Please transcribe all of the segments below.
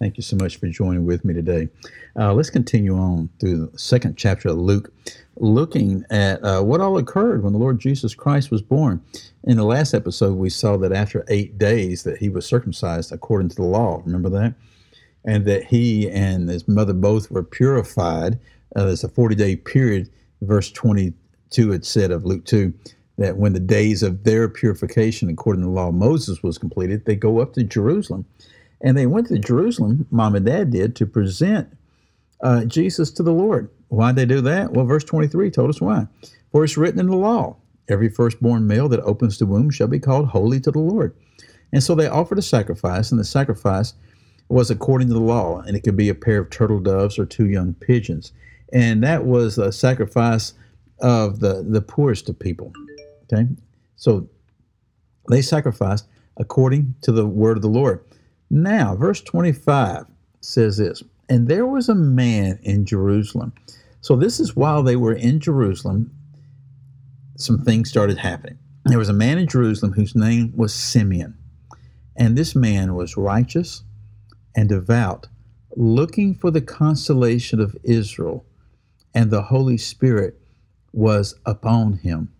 Thank you so much for joining with me today. Uh, let's continue on through the second chapter of Luke, looking at uh, what all occurred when the Lord Jesus Christ was born. In the last episode, we saw that after eight days that he was circumcised according to the law. Remember that? And that he and his mother both were purified. Uh, there's a 40 day period. Verse 22 it said of Luke 2 that when the days of their purification according to the law of Moses was completed, they go up to Jerusalem. And they went to Jerusalem, mom and dad did, to present uh, Jesus to the Lord. Why'd they do that? Well, verse 23 told us why. For it's written in the law, every firstborn male that opens the womb shall be called holy to the Lord. And so they offered a sacrifice, and the sacrifice was according to the law, and it could be a pair of turtle doves or two young pigeons. And that was a sacrifice of the, the poorest of people. Okay? So they sacrificed according to the word of the Lord. Now, verse 25 says this And there was a man in Jerusalem. So this is while they were in Jerusalem, some things started happening. There was a man in Jerusalem whose name was Simeon. And this man was righteous and devout, looking for the consolation of Israel, and the Holy Spirit was upon him.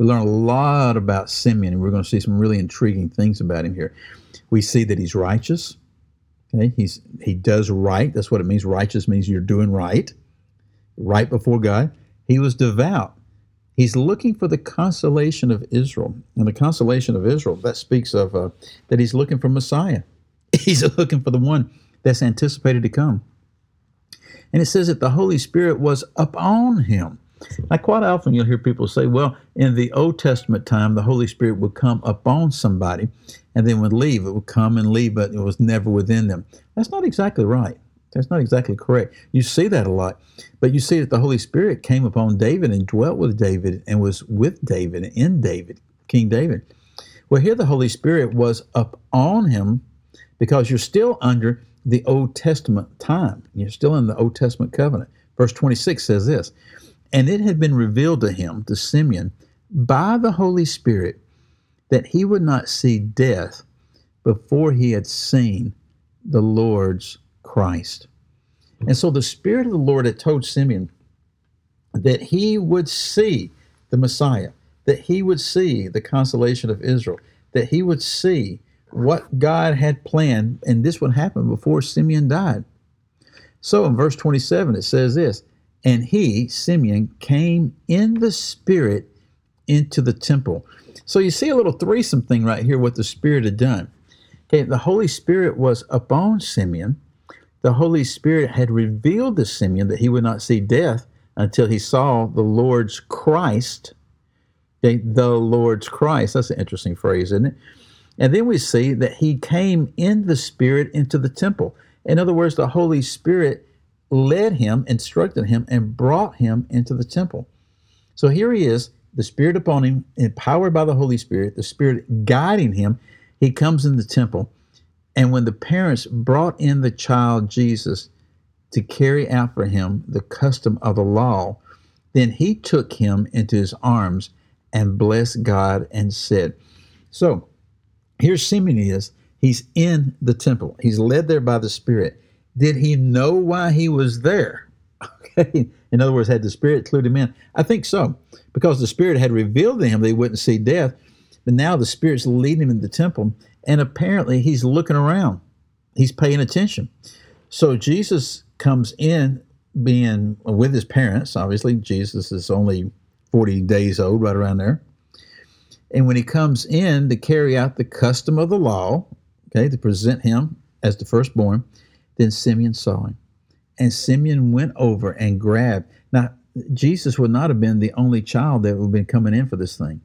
We learn a lot about Simeon, and we're going to see some really intriguing things about him here. We see that he's righteous. Okay, he's he does right. That's what it means. Righteous means you're doing right, right before God. He was devout. He's looking for the consolation of Israel, and the consolation of Israel that speaks of uh, that he's looking for Messiah. He's looking for the one that's anticipated to come. And it says that the Holy Spirit was upon him. Now, quite often you'll hear people say, well, in the Old Testament time, the Holy Spirit would come upon somebody and then would leave. It would come and leave, but it was never within them. That's not exactly right. That's not exactly correct. You see that a lot. But you see that the Holy Spirit came upon David and dwelt with David and was with David in David, King David. Well, here the Holy Spirit was up on him because you're still under the Old Testament time. You're still in the Old Testament covenant. Verse 26 says this and it had been revealed to him, to Simeon, by the Holy Spirit, that he would not see death before he had seen the Lord's Christ. And so the Spirit of the Lord had told Simeon that he would see the Messiah, that he would see the consolation of Israel, that he would see what God had planned, and this would happen before Simeon died. So in verse 27, it says this and he, Simeon, came in the Spirit into the temple. So you see a little threesome thing right here, what the Spirit had done. Okay, the Holy Spirit was upon Simeon. The Holy Spirit had revealed to Simeon that he would not see death until he saw the Lord's Christ. Okay, the Lord's Christ. That's an interesting phrase, isn't it? And then we see that he came in the Spirit into the temple. In other words, the Holy Spirit led him, instructed him, and brought him into the temple. So here he is, the Spirit upon him, empowered by the Holy Spirit, the Spirit guiding him. He comes in the temple. And when the parents brought in the child Jesus to carry out for him the custom of the law, then he took him into his arms and blessed God and said, So here Simeon is. He's in the temple. He's led there by the Spirit. Did he know why he was there? Okay. In other words, had the Spirit clued him in? I think so, because the Spirit had revealed to him that he wouldn't see death, but now the Spirit's leading him in the temple, and apparently he's looking around. He's paying attention. So Jesus comes in being with his parents. Obviously, Jesus is only 40 days old, right around there. And when he comes in to carry out the custom of the law, okay, to present him as the firstborn, then Simeon saw him. And Simeon went over and grabbed. Now, Jesus would not have been the only child that would have been coming in for this thing.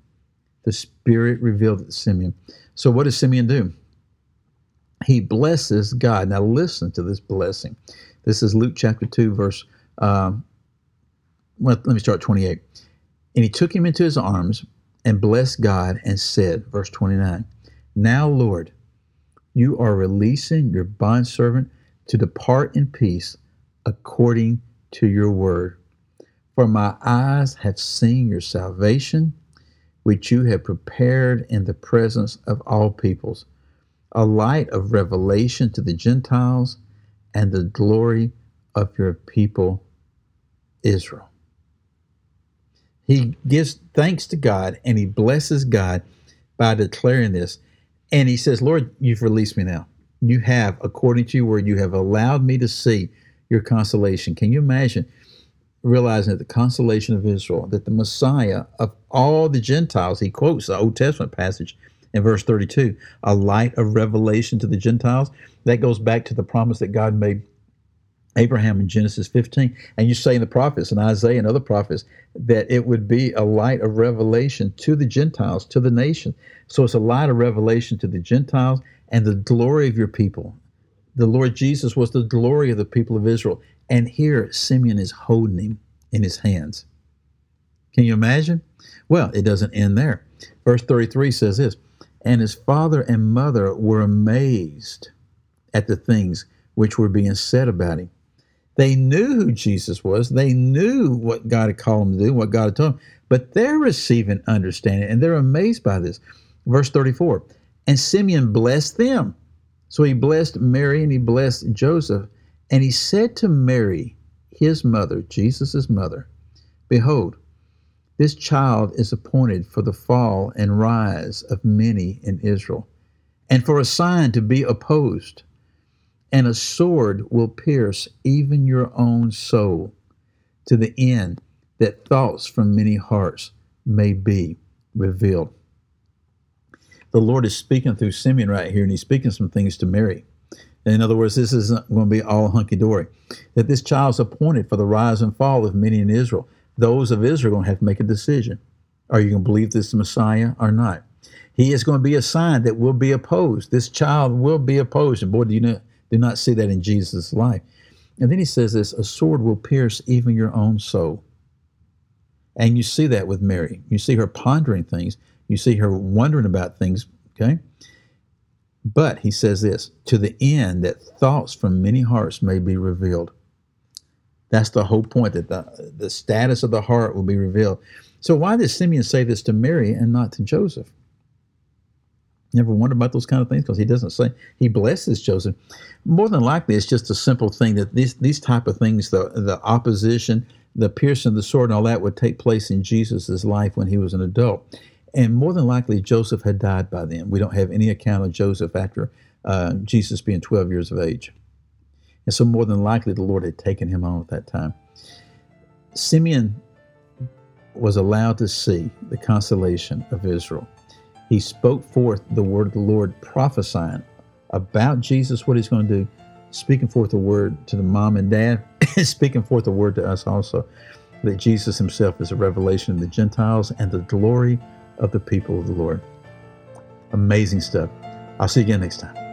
The Spirit revealed it to Simeon. So, what does Simeon do? He blesses God. Now, listen to this blessing. This is Luke chapter 2, verse, um, well, let me start 28. And he took him into his arms and blessed God and said, verse 29, Now, Lord, you are releasing your bondservant to depart in peace according to your word. For my eyes have seen your salvation, which you have prepared in the presence of all peoples, a light of revelation to the Gentiles and the glory of your people Israel. He gives thanks to God and he blesses God by declaring this. And he says, Lord, you've released me now. You have, according to your word, you have allowed me to see your consolation. Can you imagine realizing that the consolation of Israel, that the Messiah of all the Gentiles, he quotes the Old Testament passage in verse 32, a light of revelation to the Gentiles. That goes back to the promise that God made Abraham in Genesis 15. And you say in the prophets and Isaiah and other prophets that it would be a light of revelation to the Gentiles, to the nation. So it's a light of revelation to the Gentiles and the glory of your people. The Lord Jesus was the glory of the people of Israel. And here Simeon is holding him in his hands. Can you imagine? Well, it doesn't end there. Verse 33 says this And his father and mother were amazed at the things which were being said about him. They knew who Jesus was. They knew what God had called them to do, what God had told them, but they're receiving understanding and they're amazed by this. Verse 34 And Simeon blessed them. So he blessed Mary and he blessed Joseph. And he said to Mary, his mother, Jesus' mother, Behold, this child is appointed for the fall and rise of many in Israel, and for a sign to be opposed and a sword will pierce even your own soul to the end that thoughts from many hearts may be revealed. The Lord is speaking through Simeon right here, and he's speaking some things to Mary. In other words, this isn't going to be all hunky dory. That this child's appointed for the rise and fall of many in Israel. Those of Israel are going to have to make a decision. Are you going to believe this Messiah or not? He is going to be a sign that will be opposed. This child will be opposed. And boy, do you know do not see that in Jesus' life. And then he says this a sword will pierce even your own soul. And you see that with Mary. You see her pondering things, you see her wondering about things, okay? But he says this to the end that thoughts from many hearts may be revealed. That's the whole point that the, the status of the heart will be revealed. So, why does Simeon say this to Mary and not to Joseph? You ever wonder about those kind of things? Because he doesn't say he blesses Joseph. More than likely, it's just a simple thing that these these type of things, the the opposition, the piercing of the sword, and all that would take place in Jesus' life when he was an adult. And more than likely, Joseph had died by then. We don't have any account of Joseph after uh, Jesus being 12 years of age. And so, more than likely, the Lord had taken him on at that time. Simeon was allowed to see the consolation of Israel he spoke forth the word of the Lord, prophesying about Jesus, what he's going to do, speaking forth the word to the mom and dad, speaking forth the word to us also, that Jesus himself is a revelation of the Gentiles and the glory of the people of the Lord. Amazing stuff. I'll see you again next time.